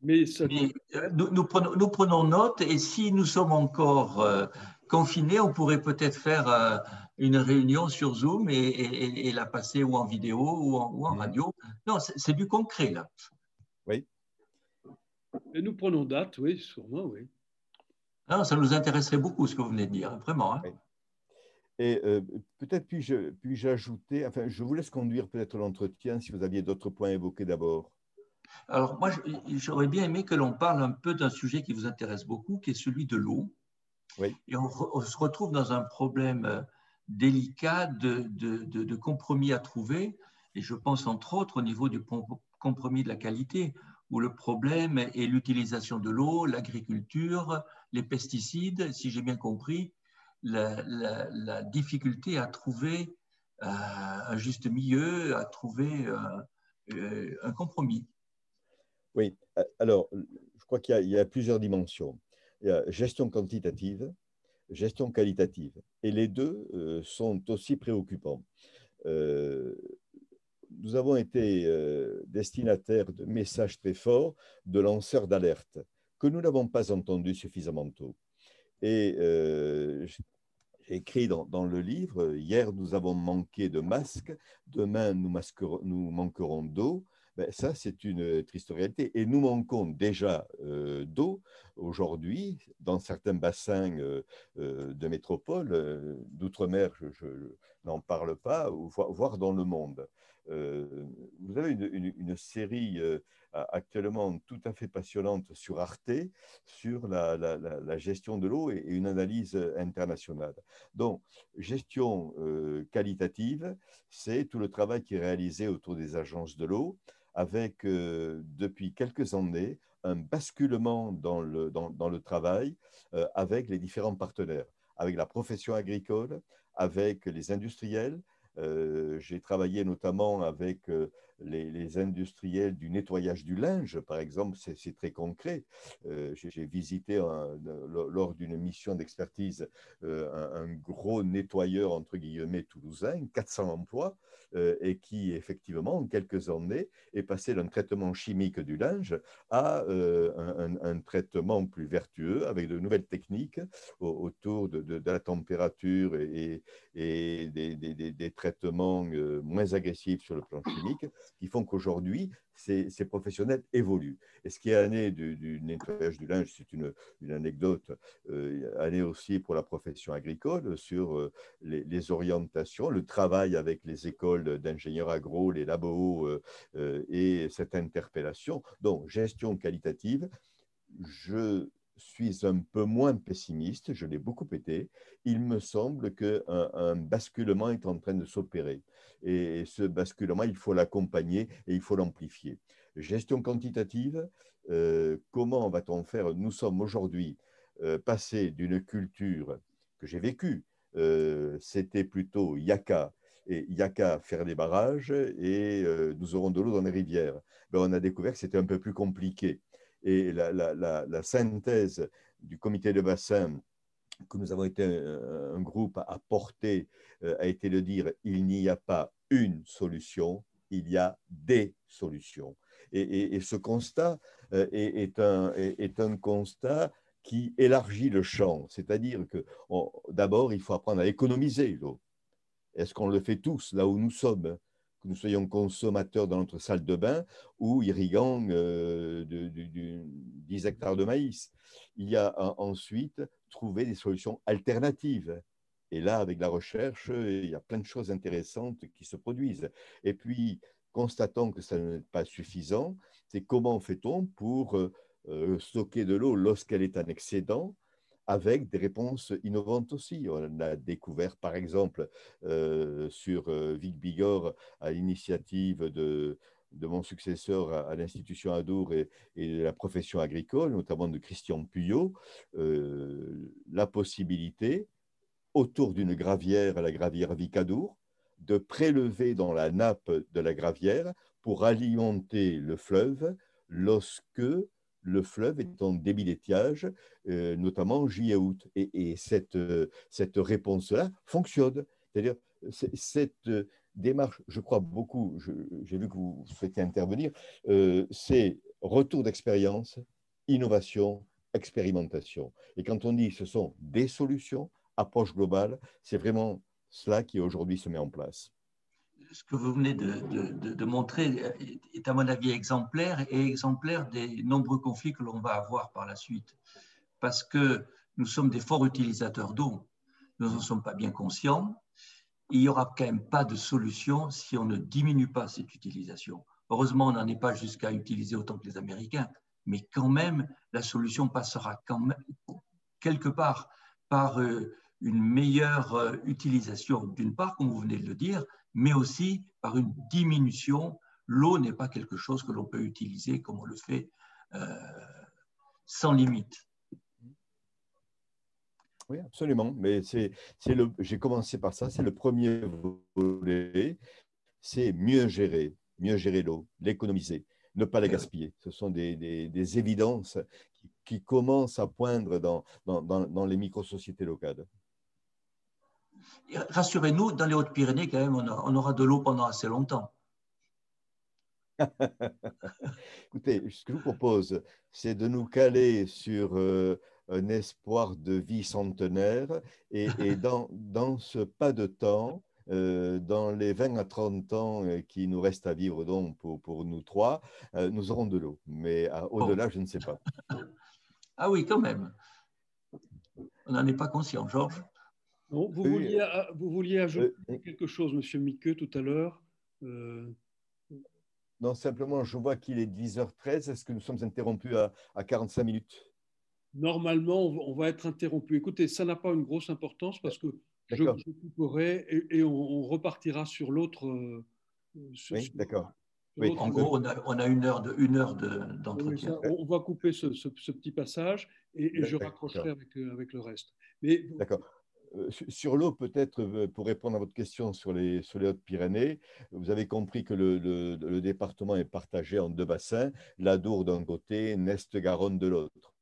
Mais, euh, nous, prenons, note et si nous sommes encore euh, confinés, on pourrait peut-être faire euh, une réunion sur Zoom et, la passer ou en vidéo ou en, mm. radio. Non, c'est du concret là. Oui. Et nous prenons date, oui, sûrement, oui. Non, ça nous intéresserait beaucoup ce que vous venez de dire, vraiment. Hein. Et peut-être puis-je puis ajouter, enfin, je vous laisse conduire peut-être l'entretien si vous aviez d'autres points évoqués d'abord. Alors moi, j'aurais bien aimé que l'on parle un peu d'un sujet qui vous intéresse beaucoup, qui est celui de l'eau. Et on, se retrouve dans un problème euh, délicat de, de, compromis à trouver. Et je pense entre autres au niveau du compromis de la qualité, où le problème est l'utilisation de l'eau, l'agriculture, les pesticides, si j'ai bien compris, la, difficulté à trouver euh, un juste milieu, à trouver euh, un compromis. Oui, alors, je crois qu'il y, a plusieurs dimensions. Il y a gestion quantitative, gestion qualitative. Et les deux euh, sont aussi préoccupants. Euh, nous avons été euh, destinataires de messages très forts de lanceurs d'alerte que nous n'avons pas entendus suffisamment tôt. Et j'ai écrit dans, le livre, hier nous avons manqué de masques, demain nous manquerons d'eau, ben, ça, c'est une euh, triste réalité. Et nous manquons déjà euh, d'eau aujourd'hui dans certains bassins euh, de métropole, d'outre-mer, je, n'en parle pas, voire dans le monde. vous avez une, série actuellement tout à fait passionnante sur Arte, sur la, gestion de l'eau et, une analyse internationale. Donc, gestion qualitative, c'est tout le travail qui est réalisé autour des agences de l'eau avec, euh, depuis quelques années, un basculement dans le, dans, le travail euh, avec les différents partenaires, avec la profession agricole, avec les industriels. Euh, j'ai travaillé notamment avec les, industriels du nettoyage du linge, par exemple, c'est très concret. Euh, j'ai visité lors d'une mission d'expertise euh, un, gros nettoyeur, entre guillemets, toulousain, 400 emplois, euh, et qui, effectivement, en quelques années, est passé d'un traitement chimique du linge à un, traitement plus vertueux, avec de nouvelles techniques autour de, la température et, des, traitements moins agressifs sur le plan chimique qui font qu'aujourd'hui, ces, professionnels évoluent. Et ce qui est année du, du nettoyage du linge, c'est une, anecdote, euh, année aussi pour la profession agricole sur euh, les, orientations, le travail avec les écoles d'ingénieurs agro, les labos euh, et cette interpellation. Donc, gestion qualitative, je suis un peu moins pessimiste, je l'ai beaucoup été. Il me semble qu'un un basculement est en train de s'opérer. Et ce basculement, il faut l'accompagner et il faut l'amplifier. Gestion quantitative, euh, comment va-t-on faire? Nous sommes aujourd'hui euh, passés d'une culture que j'ai vécue, euh, c'était plutôt Yaka, et Yaka faire des barrages et nous aurons de l'eau dans les rivières. Ben, on a découvert que c'était un peu plus compliqué. Et la, synthèse du comité de bassin que nous avons été un, groupe à porter euh, a été de dire il n'y a pas une solution, il y a des solutions. Et, ce constat euh, est, un, est, un, constat qui élargit le champ, c'est-à-dire que d'abord, il faut apprendre à économiser l'eau. Est-ce qu'on le fait tous là où nous sommes que nous soyons consommateurs dans notre salle de bain ou irrigants euh, de, 10 hectares de maïs? Il y a ensuite trouver des solutions alternatives. Et là, avec la recherche, il y a plein de choses intéressantes qui se produisent. Et puis, constatant que ça n'est pas suffisant, c'est comment fait-on pour euh, stocker de l'eau lorsqu'elle est en excédent avec des réponses innovantes aussi? On a découvert, par exemple, euh, sur euh, Vic Bigor, à l'initiative de, de, mon successeur à, l'institution Adour et, et, de la profession agricole, notamment de Christian Puyot, euh, la possibilité, autour d'une gravière, la gravière Vicadour, de prélever dans la nappe de la gravière pour alimenter le fleuve lorsque le fleuve est en débit d'étiage, euh, notamment en juillet août. Et, cette, euh, cette réponse-là fonctionne. C'est-à-dire, cette euh, démarche, je crois beaucoup, j'ai vu que vous souhaitez intervenir, c'est retour d'expérience, innovation, expérimentation. Et quand on dit ce sont des solutions, approche globale, c'est vraiment cela qui aujourd'hui se met en place ce que vous venez de, montrer est à mon avis exemplaire et exemplaire des nombreux conflits que l'on va avoir par la suite. Parce que nous sommes des forts utilisateurs d'eau. Nous n'en sommes pas bien conscients. Il n'y aura quand même pas de solution si on ne diminue pas cette utilisation. Heureusement, on n'en est pas jusqu'à utiliser autant que les Américains, mais quand même, la solution passera quand même quelque part par euh, une meilleure euh, utilisation, d'une part, comme vous venez de le dire, mais aussi par une diminution. L'eau n'est pas quelque chose que l'on peut utiliser comme on le fait euh, sans limite. Oui, absolument. Mais c'est, le, j'ai commencé par ça. C'est le premier volet. C'est mieux gérer, mieux gérer l'eau, l'économiser, ne pas la gaspiller. Ce sont des, des, évidences qui, commencent à poindre dans, dans, dans les micro-sociétés locales. Rassurez-nous, dans les Hautes-Pyrénées, quand même, on, aura de l'eau pendant assez longtemps. Écoutez, ce que je vous propose, c'est de nous caler sur euh, un espoir de vie centenaire et, dans, dans, ce pas de temps, euh, dans les 20 à 30 ans euh, qui nous restent à vivre donc pour, pour nous trois, nous aurons de l'eau. Mais au-delà, je ne sais pas. ah oui, quand même. On n'en est pas conscient, Georges vous, vouliez, vous vouliez ajouter quelque chose, Monsieur Miqueux, tout à l'heure euh, Non, simplement, je vois qu'il est 10h13. Est-ce que nous sommes interrompus à, à 45 minutes? Normalement, on va être interrompu. Écoutez, ça n'a pas une grosse importance parce que je, je couperai et, on, repartira sur l'autre. Euh, oui, d'accord. Oui. En gros, on a, on a, une heure d'entretien. De, on va couper ce, ce, petit passage et, et je raccrocherai avec, avec, le reste. D'accord. Euh, sur l'eau, peut-être, euh, pour répondre à votre question sur les, sur les Hautes-Pyrénées, vous avez compris que le, le, département est partagé en deux bassins, l'Adour d'un côté, Nest-Garonne de l'autre.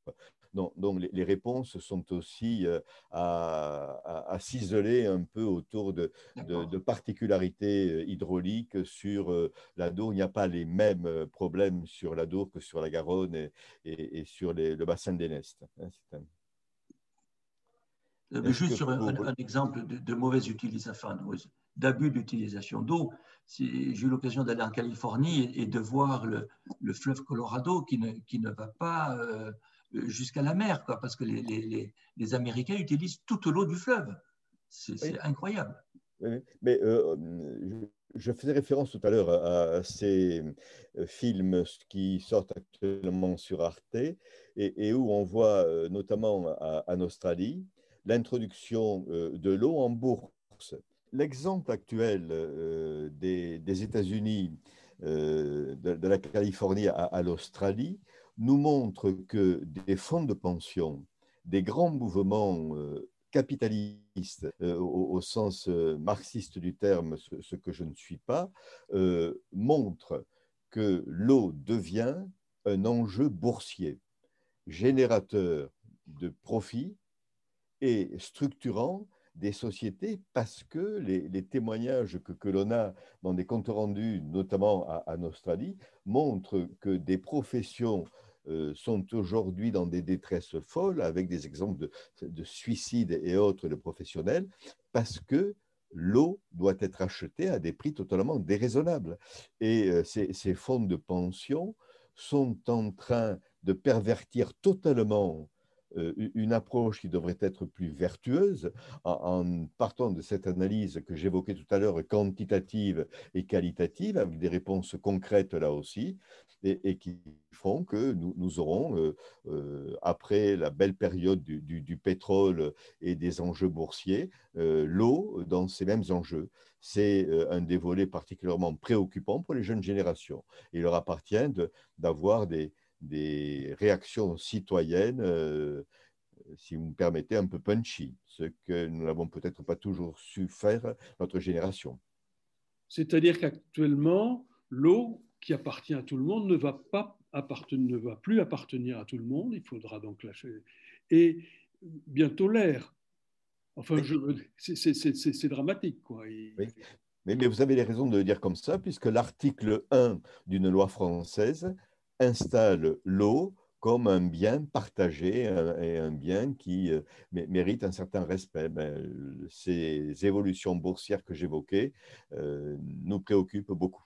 Donc, donc les, réponses sont aussi euh, à, à, s'isoler un peu autour de, de, particularités hydrauliques sur l'Adour. Il n'y a pas les mêmes problèmes sur l'Adour que sur la Garonne et, et, sur le bassin des Nestes. Hein, juste sur un, exemple de, mauvaise utilisation, d'abus d'utilisation d'eau. J'ai eu l'occasion d'aller en Californie et, de voir le, fleuve Colorado qui ne, qui ne va pas euh, jusqu'à la mer, quoi, parce que les, les, les, Américains utilisent toute l'eau du fleuve. C'est incroyable. mais euh, je faisais référence tout à l'heure à, ces euh, films qui sortent actuellement sur Arte et, où on voit notamment en Australie l'introduction de l'eau en bourse. L'exemple actuel euh, des, États-Unis, euh, de, la Californie à, l'Australie, nous montre que des fonds de pension, des grands mouvements euh, capitalistes, au, sens marxiste du terme, ce, que je ne suis pas, montrent que l'eau devient un enjeu boursier, générateur de profits et structurant des sociétés parce que les, témoignages que, l'on a dans des comptes rendus, notamment en Australie, montrent que des professions euh, sont aujourd'hui dans des détresses folles, avec des exemples de, de suicides et autres de professionnels, parce que l'eau doit être achetée à des prix totalement déraisonnables. Et euh, ces, ces fonds de pension sont en train de pervertir totalement une approche qui devrait être plus vertueuse en, partant de cette analyse que j'évoquais tout à l'heure, quantitative et qualitative, avec des réponses concrètes là aussi, et, qui font que nous, aurons, euh, euh, après la belle période du, pétrole et des enjeux boursiers, l'eau dans ces mêmes enjeux. C'est un des volets particulièrement préoccupants pour les jeunes générations. Il leur appartient d'avoir des, des réactions citoyennes, euh, si vous me permettez, un peu punchy, ce que nous n'avons peut-être pas toujours su faire notre génération. C'est-à-dire qu'actuellement, l'eau qui appartient à tout le monde ne va, pas appartenir, ne va plus appartenir à tout le monde, il faudra donc lâcher. Et bientôt l'air. Enfin, c'est dramatique. Quoi. Mais, mais, vous avez les raisons de le dire comme ça, puisque l'article 1 d'une loi française installe l'eau comme un bien partagé et un bien qui euh, mérite un certain respect. Ben, ces évolutions boursières que j'évoquais euh, nous préoccupent beaucoup.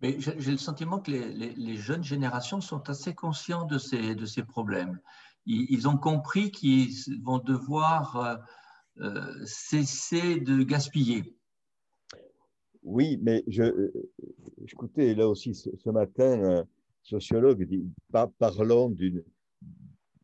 J'ai le sentiment que les, jeunes générations sont assez conscients de ces, de ces problèmes. Ils, ont compris qu'ils vont devoir euh, cesser de gaspiller. Oui, mais je, écoutez, là aussi ce, matin un sociologue dit, parlons d'une,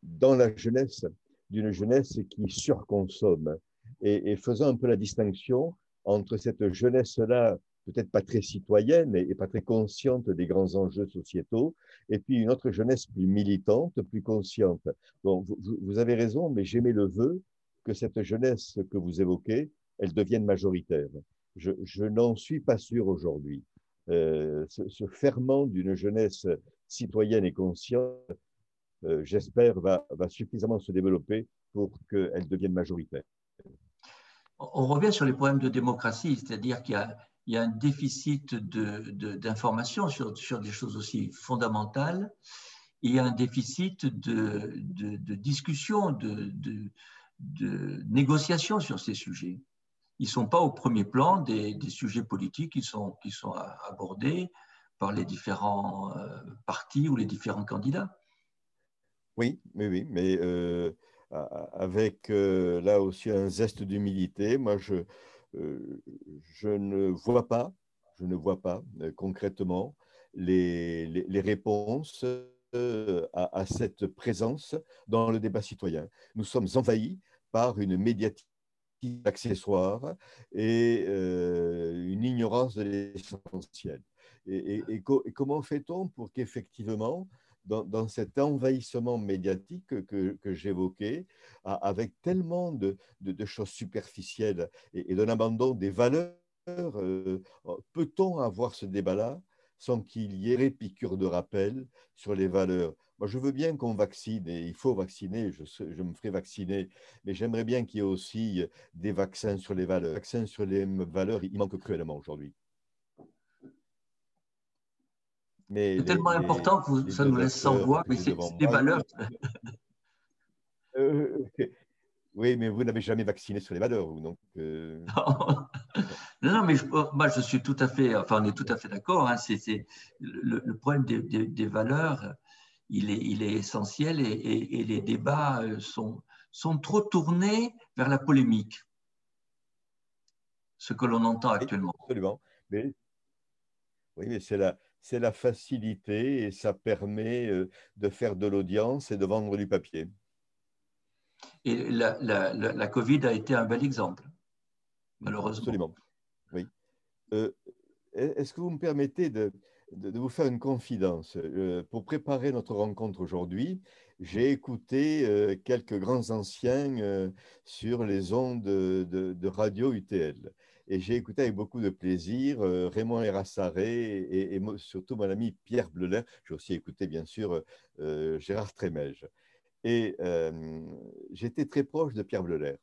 dans la jeunesse, d'une jeunesse qui surconsomme et, faisant un peu la distinction entre cette jeunesse-là, peut-être pas très citoyenne et, pas très consciente des grands enjeux sociétaux, et puis une autre jeunesse plus militante, plus consciente. Bon, vous, vous avez raison, mais j'aimais le vœu que cette jeunesse que vous évoquez, elle devienne majoritaire je, n'en suis pas sûr aujourd'hui. Euh, ce, ferment d'une jeunesse citoyenne et consciente, euh, j'espère, va, suffisamment se développer pour qu'elle devienne majoritaire. On revient sur les problèmes de démocratie, c'est-à-dire qu'il y, a un déficit d'information de, sur, des choses aussi fondamentales. Il y a un déficit de, discussion, de, négociation sur ces sujets ils ne sont pas au premier plan des, sujets politiques qui sont, abordés par les différents euh, partis ou les différents candidats. Oui, oui, oui, mais euh, avec euh, là aussi un zeste d'humilité, moi je, ne vois pas, je ne vois pas concrètement les, réponses à, à, cette présence dans le débat citoyen. Nous sommes envahis par une médiatique accessoires et euh, une ignorance de l'essentiel. Et, comment fait-on pour qu'effectivement, dans, cet envahissement médiatique que, j'évoquais, avec tellement de, choses superficielles et, d'un abandon des valeurs, euh, peut-on avoir ce débat-là? Sans qu'il y ait des piqûres de rappel sur les valeurs moi, je veux bien qu'on vaccine, et il faut vacciner, je, je me ferai vacciner, mais j'aimerais bien qu'il y ait aussi des vaccins sur les valeurs. Les vaccins sur les valeurs, il manque cruellement aujourd'hui. C'est tellement important que ça nous laisse sans voix, mais c'est des valeurs. Euh, Oui, mais vous n'avez jamais vacciné sur les valeurs, vous, donc. Euh. non, non, mais je, moi, je suis tout à fait, enfin, on est tout à fait d'accord. Hein, c'est, le, problème des, valeurs, il est, il est essentiel et, les débats euh, sont, sont trop tournés vers la polémique, ce que l'on entend actuellement. Absolument. Mais, oui, mais c'est la, c'est la facilité et ça permet euh, de faire de l'audience et de vendre du papier. Et la, Covid a été un bel exemple, malheureusement. Absolument, oui. Euh, est-ce que vous me permettez de, vous faire une confidence? Euh, Pour préparer notre rencontre aujourd'hui, j'ai écouté quelques grands anciens sur les ondes de, radio UTL. Et j'ai écouté avec beaucoup de plaisir euh, Raymond Erassaré et, surtout mon ami Pierre Bleuler. J'ai aussi écouté, bien sûr, euh, Gérard Trémège. Et euh, j'étais très proche de Pierre Bleuler.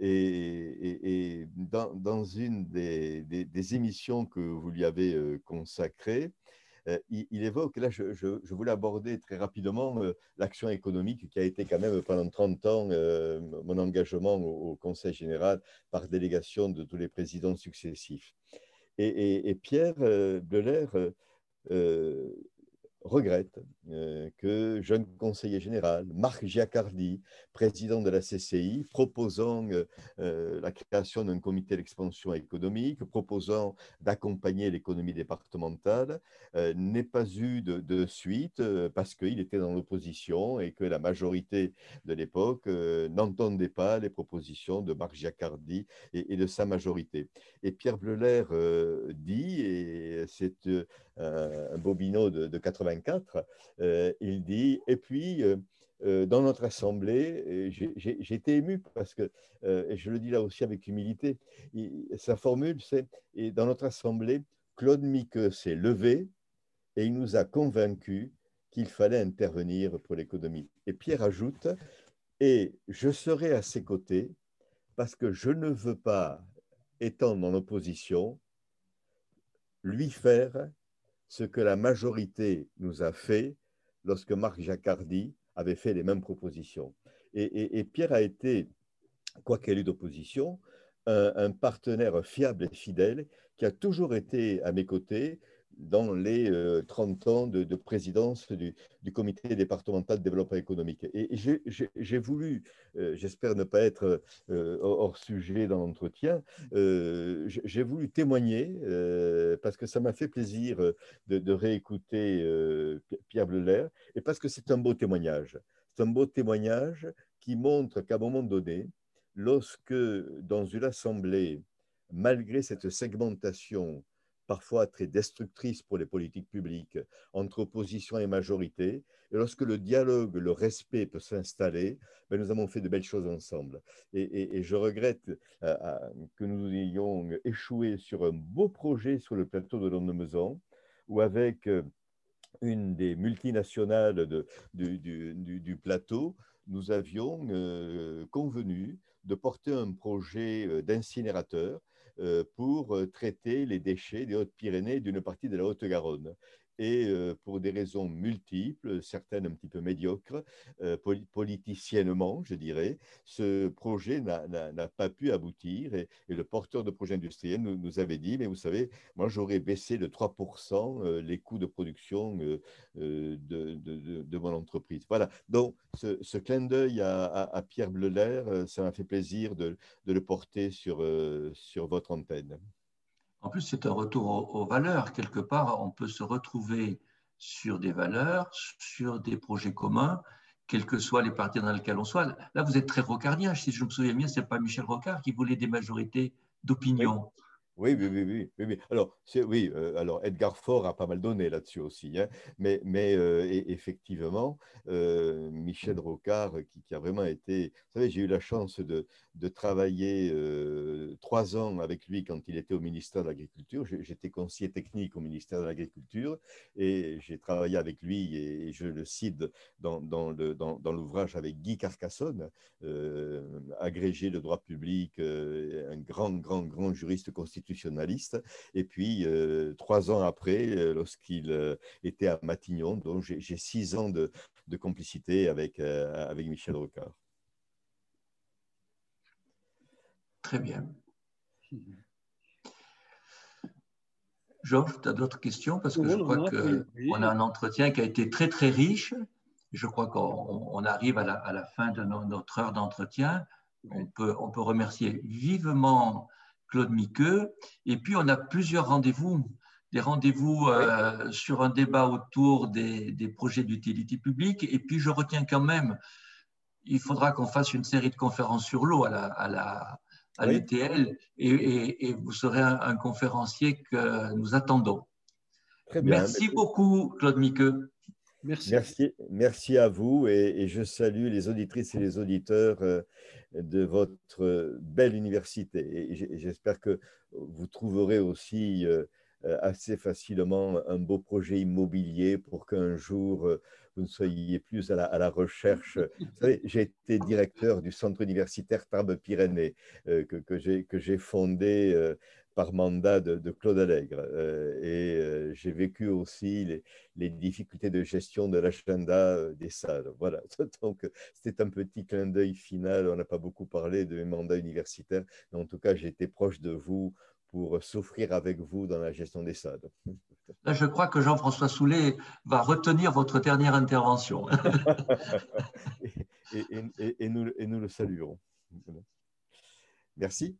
Et, dans, une des, émissions que vous lui avez consacrées, euh, il, évoque, là je, voulais aborder très rapidement euh, l'action économique qui a été quand même pendant 30 ans euh, mon engagement au, Conseil général par délégation de tous les présidents successifs. Et, Pierre Bleuler regrette euh, que jeune conseiller général, Marc Giacardi, président de la CCI, proposant euh, euh, la création d'un comité d'expansion économique, proposant d'accompagner l'économie départementale, n'ait pas eu de, suite parce qu'il était dans l'opposition et que la majorité de l'époque n'entendait pas les propositions de Marc Giacardi et, de sa majorité. Et Pierre Bleuler dit, et c'est un bobino de, de 80 euh, il dit, et puis euh, euh, dans notre assemblée, j'ai été ému parce que, je le dis là aussi avec humilité, sa formule c'est, et dans notre assemblée, Claude Miqueux s'est levé et il nous a convaincus qu'il fallait intervenir pour l'économie. Et Pierre ajoute, et je serai à ses côtés parce que je ne veux pas, étant en opposition, lui faire ce que la majorité nous a fait lorsque Marc Jacardi avait fait les mêmes propositions. Et, Pierre a été, quoi qu'elle ait d'opposition, un, partenaire fiable et fidèle qui a toujours été à mes côtés dans les 30 euh, ans de, présidence du, comité départemental de développement économique. Et, j'ai voulu, euh, j'espère ne pas être euh, hors sujet dans l'entretien, j'ai voulu témoigner, parce que ça m'a fait plaisir de, réécouter Pierre Bleuler, et parce que c'est un beau témoignage. C'est un beau témoignage qui montre qu'à un moment donné, lorsque dans une assemblée, malgré cette segmentation parfois très destructrice pour les politiques publiques entre opposition et majorité. Et lorsque le dialogue, le respect peut s'installer, ben nous avons fait de belles choses ensemble. Et, je regrette euh, euh, que nous ayons échoué sur un beau projet sur le plateau de Londres-Meson, où avec euh, une des multinationales du, plateau, nous avions convenu de porter un projet d'incinérateur pour euh, traiter les déchets des Hautes-Pyrénées d'une partie de la Haute-Garonne et euh, pour des raisons multiples, certaines un petit peu médiocres, euh, politiciennement, je dirais, ce projet n'a pas pu aboutir et, le porteur de projet industriel nous, avait dit, mais vous savez, moi j'aurais baissé de 3% euh, les coûts de production de, mon entreprise. Voilà, donc ce, clin d'œil à, Pierre Bleuler, ça m'a fait plaisir de, le porter sur, sur votre antenne. En plus, c'est un retour aux, valeurs. Quelque part, on peut se retrouver sur des valeurs, sur des projets communs, quels que soient les partis dans lesquels on soit. Là, vous êtes très rocardien. Si je me souviens bien, ce n'est pas Michel Rocard qui voulait des majorités d'opinion. Oui, oui, oui, oui. Alors, oui, euh, alors Edgar Faure a pas mal donné là-dessus aussi, hein. mais, mais euh, effectivement, euh, Michel Rocard, qui, a vraiment été, vous savez, j'ai eu la chance de, de travailler trois ans avec lui quand il était au ministère de l'Agriculture. J'étais conseiller technique au ministère de l'Agriculture et j'ai travaillé avec lui, et, je le cite dans, dans l'ouvrage dans, avec Guy Carcassonne, agrégé de droit public, un grand, grand, grand juriste constitutionnel et puis, euh, trois ans après, euh, lorsqu'il euh, était à Matignon, donc j'ai six ans de, complicité avec, avec Michel Rocard. Très bien. Georges, tu as d'autres questions? Parce que je crois qu'on a un entretien qui a été très, très riche. Je crois qu'on arrive à la, fin de notre heure d'entretien. On peut, on peut remercier vivement Claude Miqueux. Et puis, on a plusieurs rendez-vous des rendez-vous euh, sur un débat autour des, projets d'utilité publique. Et puis, je retiens quand même, il faudra qu'on fasse une série de conférences sur l'eau à la, à la à l'ETL et, vous serez un, conférencier que nous attendons. Très bien. Merci beaucoup, Claude Miqueux. Merci. merci. À vous et, je salue les auditrices et les auditeurs euh, de votre belle université. J'espère que vous trouverez aussi euh, euh, assez facilement un beau projet immobilier pour qu'un jour euh, vous ne soyez plus à la, recherche. J'ai été directeur du centre universitaire Tarbes-Pyrénées euh, que j'ai fondé par mandat de, Claude Allègre. et j'ai vécu aussi les, les, difficultés de gestion de l'agenda des salles. Voilà, donc c'était un petit clin d'œil final. On n'a pas beaucoup parlé de mes mandats universitaires, mais en tout cas, j'ai été proche de vous pour souffrir avec vous dans la gestion des SAD. Là, je crois que Jean-François Soulet va retenir votre dernière intervention. et, nous, et nous le saluons. Merci.